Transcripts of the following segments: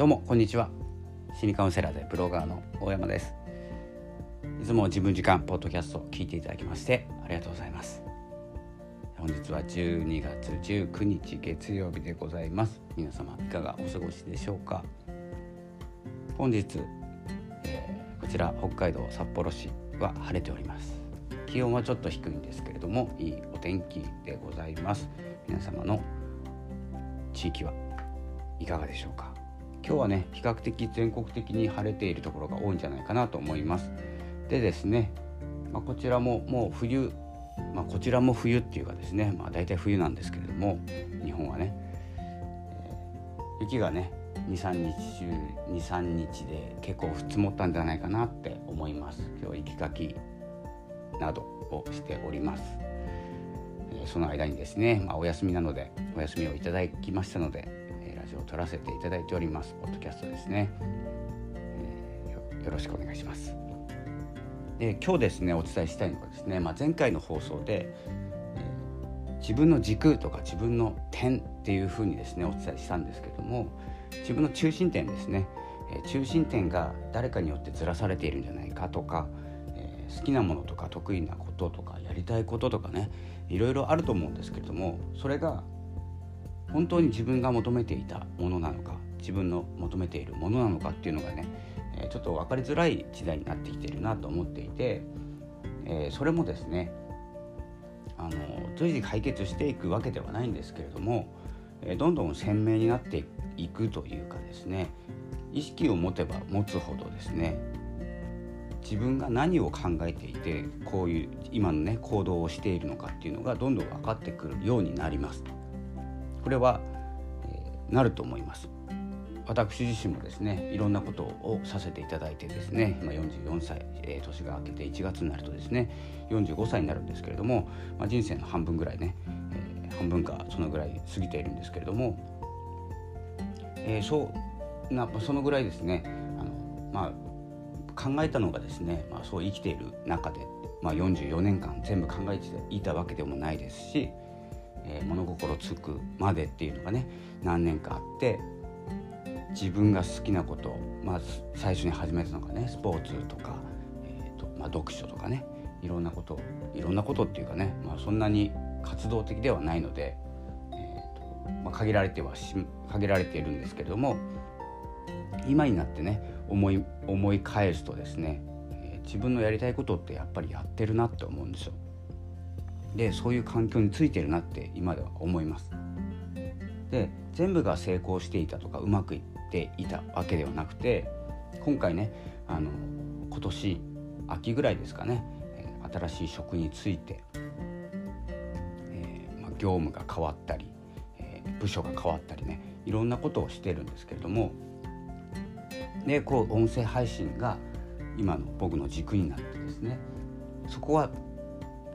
どうもこんにちは。心理カウンセラーでブロガーの大山です。いつも自分時間ポッドキャストを聞いていただきましてありがとうございます。本日は12月19日月曜日でございます。皆様いかがお過ごしでしょうか？本日、えー、こちら北海道札幌市は晴れております。気温はちょっと低いんですけれどもいいお天気でございます。皆様の地域はいかがでしょうか？今日はね比較的全国的に晴れているところが多いんじゃないかなと思います。でですね、まあ、こちらももう冬、まあ、こちらも冬っていうかですね、まあ、大体冬なんですけれども日本はね、えー、雪がね23日中23日で結構積もったんじゃないかなって思います。今日雪かきなどをしております、えー、その間にですね、まあ、お休みなのでお休みをいただきましたのでジオを撮らせていただいております。ポッドキャストですね、えー、よろしくお願いします。で今日ですねお伝えしたいのがですね、まあ、前回の放送で、えー、自分の軸とか自分の点っていうふうにですねお伝えしたんですけども自分の中心点ですね、えー、中心点が誰かによってずらされているんじゃないかとか、え好きなものとか得意なこととかやりたいこととかねいろいろあると思うんですけれどもそれが本当に自分が求めていたものなのか自分の求めているものなのかっていうのがね、ちょっと分かりづらい時代になってきてるなと思っていて、えそれもですねあの随時解決していくわけではないんですけれども、えどんどん鮮明になっていくというかですね意識を持てば持つほどですね自分が何を考えていてこういう今のね行動をしているのかっていうのがどんどん分かってくるようになります。これは、え、なると思います。私自身もですねいろんなことをさせていただいてですね今44歳、えー、年が明けて1月になるとですね45歳になるんですけれども、まあ、人生の半分ぐらいね、えー、半分かそのぐらい過ぎているんですけれども、えー、そうなそのぐらいですねあの、まあ、考えたのがですね、まあ、そう生きている中で、まあ、44年間全部考えていたわけでもないですしえー、物心つくまでっていうのがね何年かあって自分が好きなことまあ、最初に始めたのがねスポーツとか、えーとまあ、読書とかねいろんなこといろんなことっていうかね、まあ、そんなに活動的ではないので、えーとまあ、限られてはし限られているんですけれども今になってね思い思い返すとですね、えー、自分のやりたいことってやっぱりやってるなって思うんですよ。でそういう環境についてるなって今では思います。で全部が成功していたとかうまくいっていたわけではなくて今回ねあの今年秋ぐらいですかね、新しい職について、えー、まあ、業務が変わったり、えー、部署が変わったりねいろんなことをしてるんですけれどもでこう音声配信が今の僕の軸になってですねそこは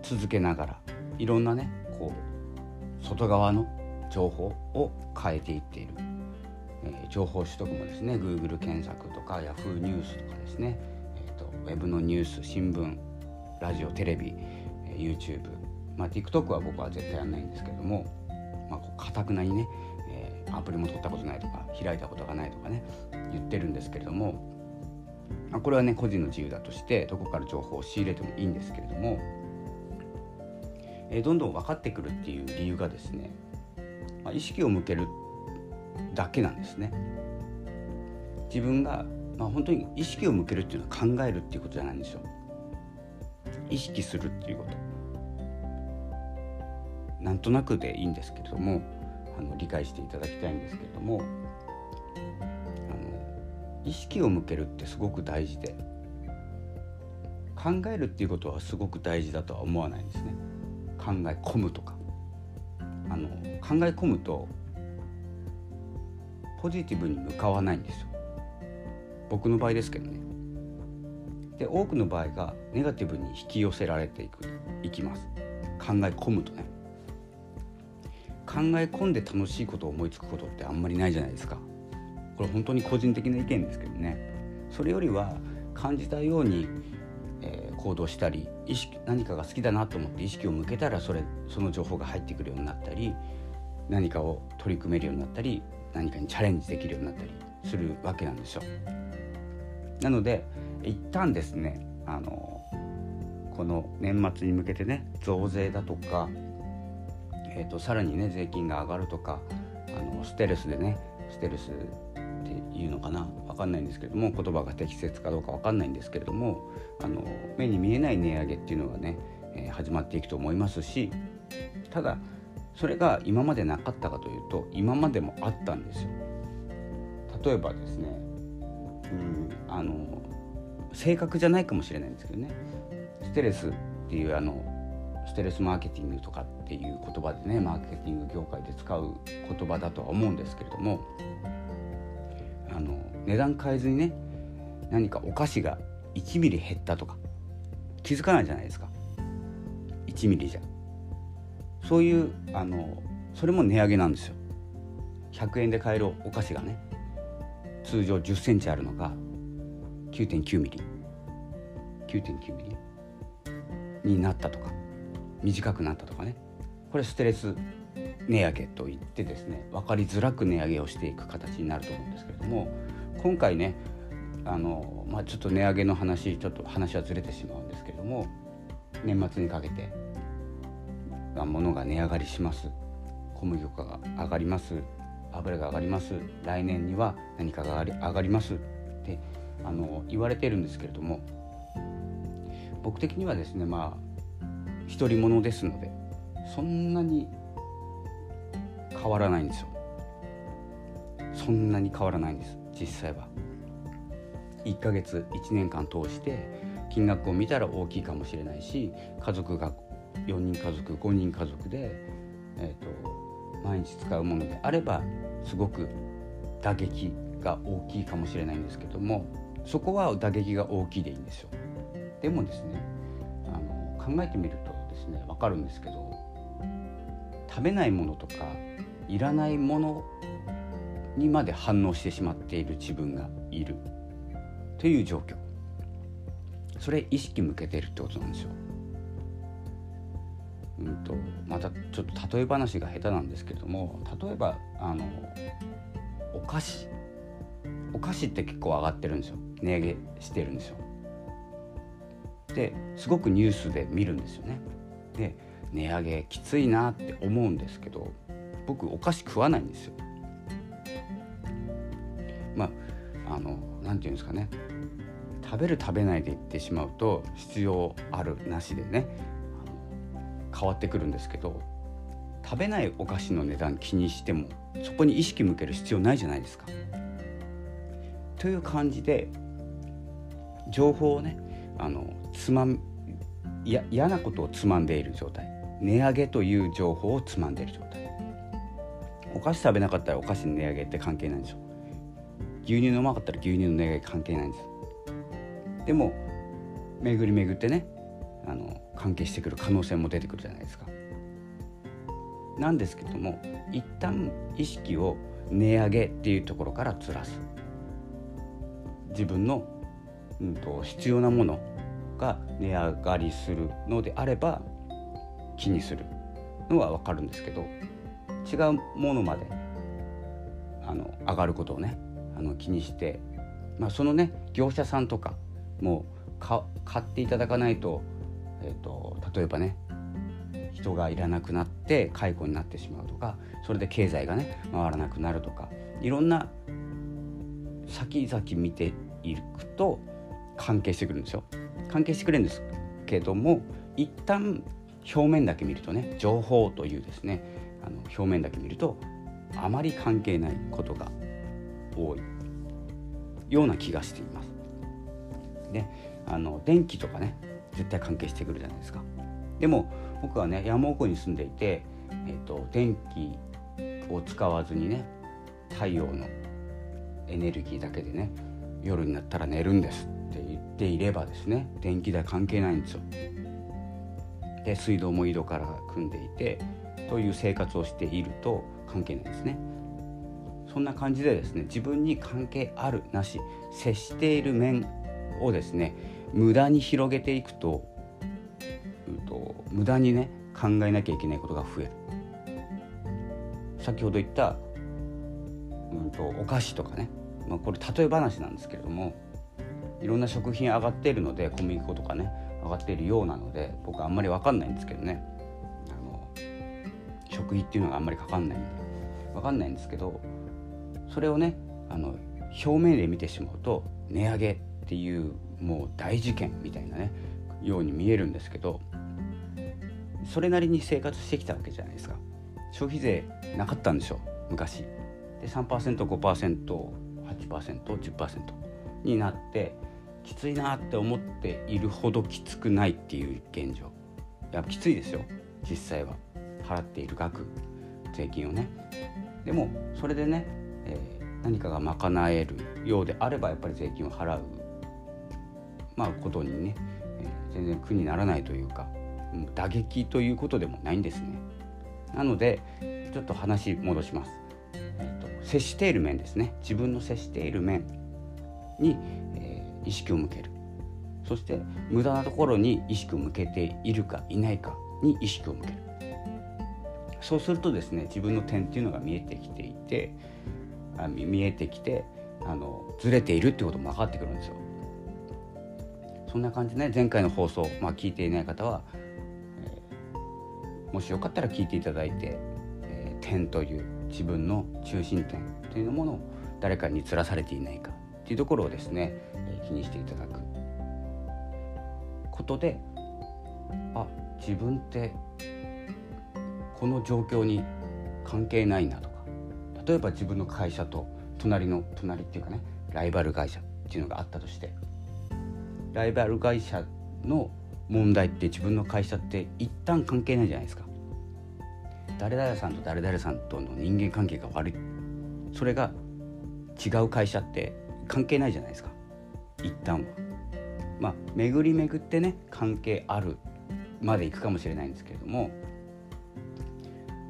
続けながらいろんなねこう外側の情報を変えていっている、えー、情報取得もですね Google 検索とか Yahoo ニュースとかですね、えーと、ウェブのニュース新聞ラジオテレビ、えー、YouTube、まあ、TikTok は僕は絶対やんないんですけれどもまあかたくなにね、えー、アプリも取ったことないとか開いたことがないとかね言ってるんですけれども、これはね個人の自由だとしてどこから情報を仕入れてもいいんですけれどもえどんどん分かってくるっていう理由がですね、まあ、意識を向けるだけなんですね。自分が、まあ、本当に意識を向けるっていうのは考えるっていうことじゃないんですよ。意識するっていうこと。なんとなくでいいんですけれどもあの理解していただきたいんですけれどもあの意識を向けるってすごく大事で考えるっていうことはすごく大事だとは思わないんですね。考え込むとか。あの考え込むとポジティブに向かわないんですよ。僕の場合ですけどね。で多くの場合がネガティブに引き寄せられていくいきます。考え込むとね。考え込んで楽しいことを思いつくことってあんまりないじゃないですか。これ本当に個人的な意見ですけどね。それよりは感じたようにえ行動したり意識何かが好きだなと思って意識を向けたらそれその情報が入ってくるようになったり何かを取り組めるようになったり何かにチャレンジできるようになったりするわけなんですよ。なので一旦ですねあのこの年末に向けてね増税だとか、えーと、さらにね税金が上がるとかあのステルスでねステルスいうのかな？分かんないんですけども言葉が適切かどうか分かんないんですけれどもあの目に見えない値上げっていうのがね、えー、始まっていくと思いますしただそれが今までなかったかというと今までもあったんですよ。例えばですね、うん、あの正確じゃないかもしれないんですけどねステレスっていうあのステレスマーケティングとかっていう言葉でねマーケティング業界で使う言葉だとは思うんですけれども値段変えずにね何かお菓子が1ミリ減ったとか気づかないじゃないですか。1ミリじゃ。そういうあのそれも値上げなんですよ。100円で買えるお菓子がね通常1 0センチあるのが9.9ミリ。9.9ミリになったとか短くなったとかね。これステレス値上げといってですね分かりづらく値上げをしていく形になると思うんですけれども今回ねあの、まあ、ちょっと値上げの話ちょっと話はずれてしまうんですけれども年末にかけて物が値上がりします。小麦粉が上がります。油が上がります。来年には何かが上がります。ってあの言われてるんですけれども僕的にはですねまあ独り者ですのでそんなに変わらないんですよ。そんなに変わらないんです。実際は1ヶ月1年間通して金額を見たら大きいかもしれないし家族が4人家族5人家族で、えーと、毎日使うものであればすごく打撃が大きいかもしれないんですけどもそこは打撃が大きいでいいんですよ。でもですねあの考えてみるとですね分かるんですけど食べないものとかいらないものにまで反応してしまっている自分がいるという状況それ意識向けてるってことなんですよ。うんと、またちょっと例え話が下手なんですけども例えばあのお菓子お菓子って結構上がってるんですよ値上げしてるんですよ。ですごくニュースで見るんですよね。で値上げきついなって思うんですけど僕お菓子食わないんですよ。まああの何て言うんですかね。食べる食べないで言ってしまうと必要あるなしでね変わってくるんですけど食べないお菓子の値段気にしてもそこに意識向ける必要ないじゃないですか。という感じで情報をねあのつまや嫌なことをつまんでいる状態。値上げという情報をつまんでいる状態。お菓子食べなかったらお菓子の値上げって関係ないんですよ。牛乳飲まなかったら牛乳の値上げ関係ないんです。でも巡り巡ってねあの関係してくる可能性も出てくるじゃないですか。なんですけども一旦意識を値上げっていうところからずらす。自分の、うんと、必要なものが値上がりするのであれば気にする。のは分かるんですけど違うものまであの上がることをねあの気にして、まあ、そのね業者さんとかも買っていただかないと,、えーと、例えばね人がいらなくなって解雇になってしまうとかそれで経済がね回らなくなるとかいろんな先々見ていくと関係してくるんですよ。関係してくれるんですけども一旦表面だけ見るとね情報というですねあの表面だけ見るとあまり関係ないことが多いような気がしています。であの電気とかね絶対関係してくるじゃないですか。でも僕はね山奥に住んでいて、えーと電気を使わずにね太陽のエネルギーだけでね夜になったら寝るんですって言っていればですね電気代関係ないんですよ。で水道も井戸から組んでいてという生活をしていると関係ないですね。そんな感じでですね自分に関係あるなし接している面をですね無駄に広げていくと,、うんと、無駄にね考えなきゃいけないことが増える。先ほど言った、うんと、お菓子とかねまあ、これ例え話なんですけれどもいろんな食品上がっているので小麦粉とかね上がっているようなので僕あんまり分かんないんですけどねあの食費っていうのがあんまりかかんないんで分かんないんですけどそれをねあの表面で見てしまうと値上げっていうもう大事件みたいなねように見えるんですけどそれなりに生活してきたわけじゃないですか。消費税なかったんでしょ昔。で 3%5%8%10% になってきついなって思っているほどきつくないっていう現状。いやきついですよ。実際は。払っている額。税金をね。でもそれでね、えー、何かが賄えるようであればやっぱり税金を払う。まあことにね、えー、全然苦にならないというか打撃ということでもないんですね。なのでちょっと話戻します、えーと、接している面ですね。自分の接している面に、えー、意識を向ける。そして無駄なところに意識を向けているかいないかに意識を向ける。そうするとですね自分の点っていうのが見えてきていて見えてきてあのずれているってことも分かってくるんですよ。そんな感じでね。前回の放送、まあ、聞いていない方はもしよかったら聞いていただいて、えー、点という自分の中心点というものを誰かにつらされていないかっていうところをですね、えー、気にしていただく。ことであ自分ってこの状況に関係ないなと例えば自分の会社と隣の隣っていうかねライバル会社っていうのがあったとしてライバル会社の問題って自分の会社って一旦関係ないじゃないですか。誰々さんと誰々さんとの人間関係が悪い。それが違う会社って関係ないじゃないですか。一旦は。まあ巡り巡ってね関係あるまでいくかもしれないんですけれども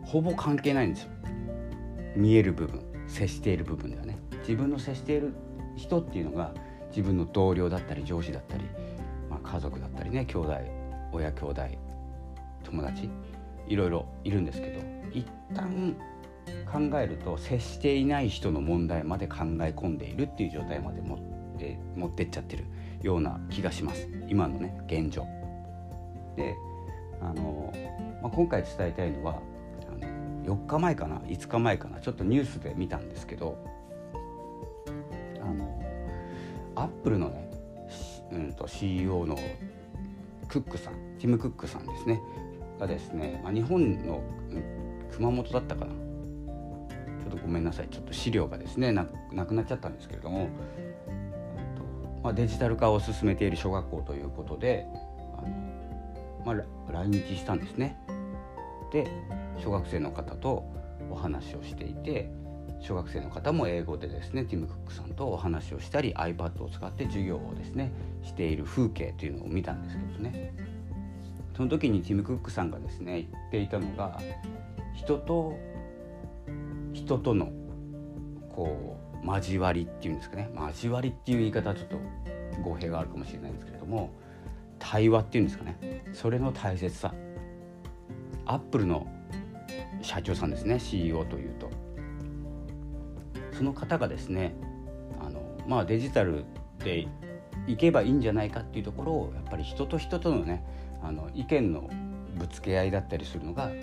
ほぼ関係ないんですよ。見える部分接している部分ではね自分の接している人っていうのが自分の同僚だったり上司だったり、まあ、家族だったりね兄弟親兄弟友達いろいろいるんですけど一旦考えると接していない人の問題まで考え込んでいるっていう状態まで持って持ってっちゃってるような気がします今のね現状。であの、まあ、今回伝えたいのは4日前かな？5日前かな？ちょっとニュースで見たんですけどあのアップルのね、うんと、CEO のクックさんティム・クックさんですね。がですね、まあ、日本の、うん、熊本だったかな。ちょっとごめんなさい。ちょっと資料がですねなくなっちゃったんですけれども、まあ、デジタル化を進めている小学校ということであの、まあ、来日したんですね。で小学生の方とお話をしていて小学生の方も英語でですねティム・クックさんとお話をしたり iPad を使って授業をですねしている風景というのを見たんですけどね。その時にティム・クックさんがですね言っていたのが人と人とのこう交わりっていうんですかね。交わりっていう言い方はちょっと語弊があるかもしれないんですけれども対話っていうんですかね。それの大切さ。アップルの社長さんですね CEO というと。その方がですねあの、まあ、デジタルでいけばいいんじゃないかっていうところをやっぱり人と人とのねあの意見のぶつけ合いだったりするのがやっ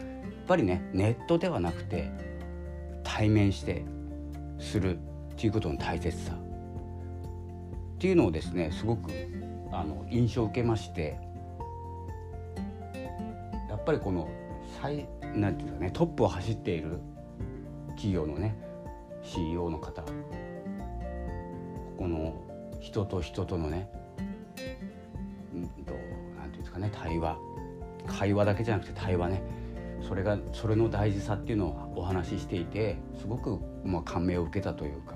ぱりねネットではなくて対面してするっていうことの大切さ。っていうのをですねすごくあの印象を受けましてやっぱりこの最なんていうかねトップを走っている企業のね CEO の方。ここの人と人とのねうんとなんていうんですかね対話。会話だけじゃなくて対話ね。それがそれの大事さっていうのをお話ししていてすごくまあ感銘を受けたというか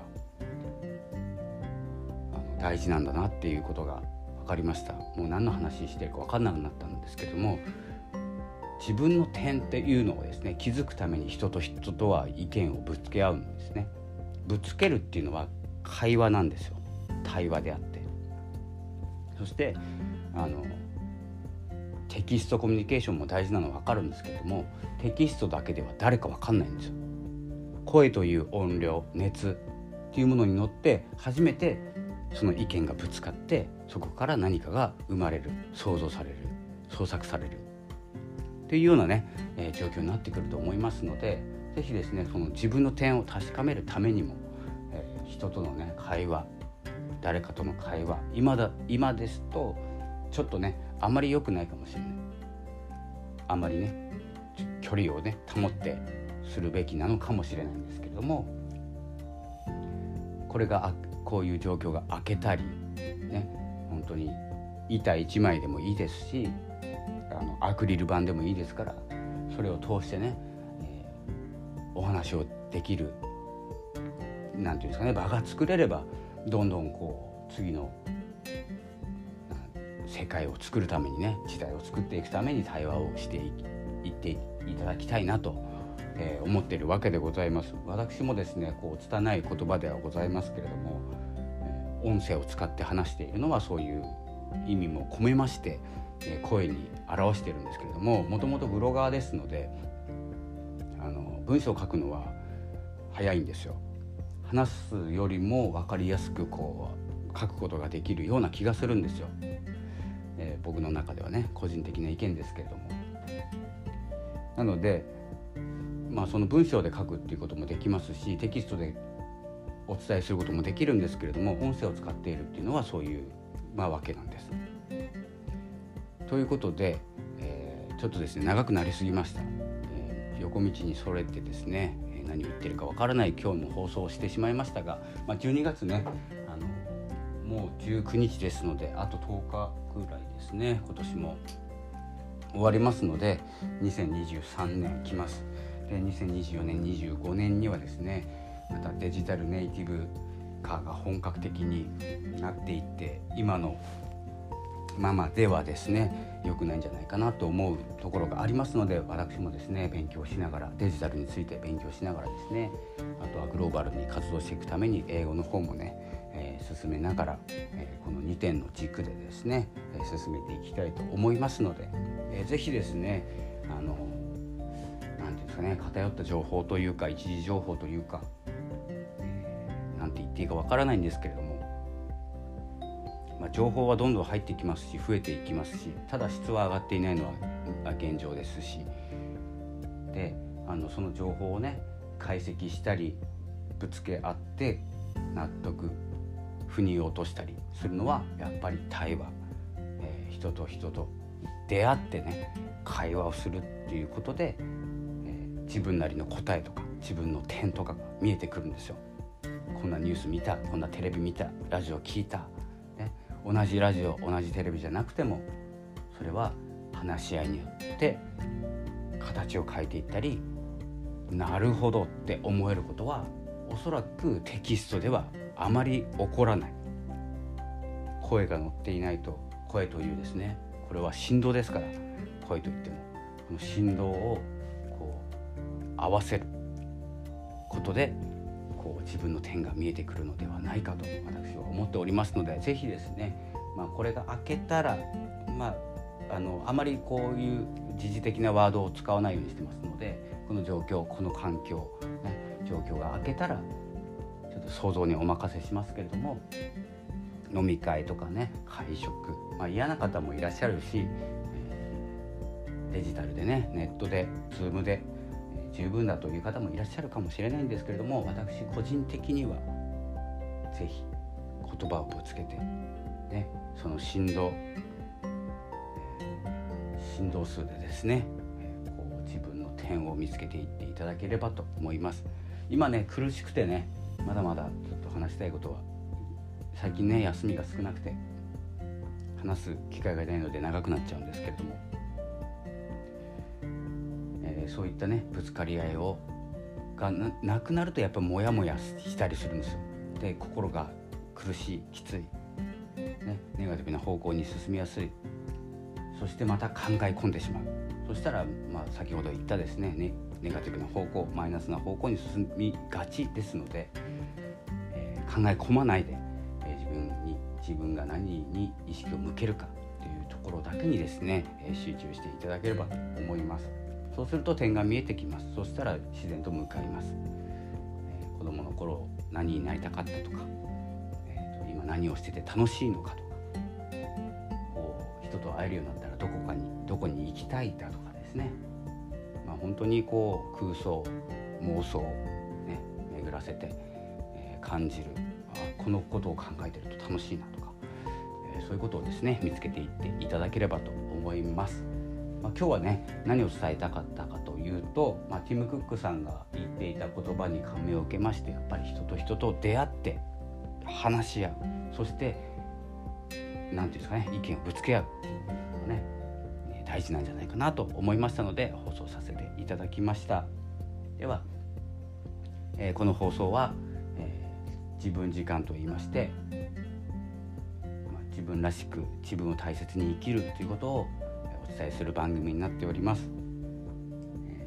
あの大事なんだなっていうことが分かりました。もう何の話してるか分かんなくなったんですけども自分の点っていうのをですね気づくために人と人とは意見をぶつけ合うんですね。ぶつけるっていうのは会話なんですよ。対話であって。そしてあのテキストコミュニケーションも大事なのは分かるんですけどもテキストだけでは誰か分かんないんですよ。声という音量熱っていうものに乗って初めてその意見がぶつかってそこから何かが生まれる想像される創作される。っていうようなね、えー、状況になってくると思いますので是非ですねその自分の点を確かめるためにも、えー、人とのね会話誰かとの会話今だ今ですとちょっとねあまり良くないかもしれない。あまりね距離をね保ってするべきなのかもしれないんですけれどもこれがこういう状況が明けたりね本当に板1枚でもいいですしあのアクリル板でもいいですからそれを通してね、えー、お話をできる何て言うんですかね場が作れればどんどんこう次の世界を作るためにね時代を作っていくために対話をしていっていただきたいなと、えー、思っているわけでございます。私もですねこう拙い言葉ではございますけれども、え、音声を使って話しているのはそういう意味も込めまして、声に表してるんですけれどももともとブロガーですのであの文章を書くのは早いんですよ。話すよりも分かりやすくこう書くことができるような気がするんですよ。えー、僕の中ではね個人的な意見ですけれども。なので、まあ、その文章で書くっていうこともできますしテキストでお伝えすることもできるんですけれども音声を使っているっていうのはそういう、まあ、わけなんです。ということで、えー、ちょっとですね長くなりすぎました。えー、横道にそれてですね何を言ってるかわからない今日も放送をしてしまいましたが、まあ、12月ねあのもう19日ですのであと10日ぐらいですね今年も終わりますので2023年来ますで2024年25年にはですねまたデジタルネイティブ化が本格的になっていって今のままではですね良くないんじゃないかなと思うところがありますので私もですね勉強しながらデジタルについて勉強しながらですねあとはグローバルに活動していくために英語の方もね、えー、進めながら、えー、この2点の軸でですね、えー、進めていきたいと思いますので、えー、ぜひですねあの何て言うんですかね偏った情報というか一時情報というか何、えー、て言っていいかわからないんですけれどもまあ、情報はどんどん入ってきますし増えていきますしただ質は上がっていないのは現状ですしであのその情報をね解析したりぶつけ合って納得腑に落としたりするのはやっぱり対話、えー、人と人と出会ってね会話をするっていうことで、えー、自分なりの答えとか自分の点とかが見えてくるんですよ。こんなニュース見たこんなテレビ見たラジオ聞いた同じラジオ同じテレビじゃなくてもそれは話し合いによって形を変えていったりなるほどって思えることはおそらくテキストではあまり起こらない。声が乗っていないと声というですねこれは振動ですから声といってもこの振動をこう合わせることで自分の点が見えてくるのではないかと私は思っておりますので是非ですね、まあ、これが明けたら、まあ、あのあまりこういう時事的なワードを使わないようにしてますのでこの状況この環境、ね、状況が明けたらちょっと想像にお任せしますけれども飲み会とかね会食、まあ、嫌な方もいらっしゃるしデジタルでねネットで Zoom で十分だという方もいらっしゃるかもしれないんですけれども私個人的には是非言葉をぶつけて、ね、その振動、振動数でですね、こう自分の点を見つけていっていただければと思います。今ね苦しくてねまだまだちょっと話したいことは最近ね休みが少なくて話す機会がないので長くなっちゃうんですけれどもそういったねぶつかり合いをがなくなるとやっぱモヤモヤしたりするんですよ。で心が苦しいきつい、ね、ネガティブな方向に進みやすいそしてまた考え込んでしまうそしたら、まあ、先ほど言ったですねねネガティブな方向マイナスな方向に進みがちですので、えー、考え込まないで、えー、自分に自分が何に意識を向けるかというところだけにですね、えー、集中していただければと思います。そうすると点が見えてきます。そしたら自然と向かいます、え子供の頃何になりたかったとか、えーと、今何をしてて楽しいのかとかこう人と会えるようになったらどこかにどこに行きたいだとかですね、まあ、本当にこう空想妄想、ね、巡らせて、えー、感じる。あこのことを考えてると楽しいなとか、えー、そういうことをですね見つけていっていただければと思います。まあ、今日はね何を伝えたかったかというと、まあ、ティム・クックさんが言っていた言葉に感銘を受けましてやっぱり人と人と出会って話し合う。そして何て言うんですかね意見をぶつけ合う。っていうのね大事なんじゃないかなと思いましたので放送させていただきました。では、えー、この放送は、えー、自分時間と言いまして、まあ、自分らしく自分を大切に生きるということをお伝えする番組になっております。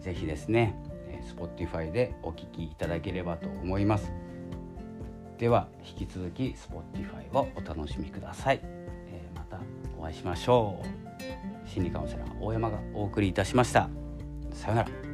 ぜひですね、え Spotify でお聴きいただければと思います。では引き続き Spotify をお楽しみください。えー、またお会いしましょう。心理カウンセラー大山がお送りいたしました。さようなら。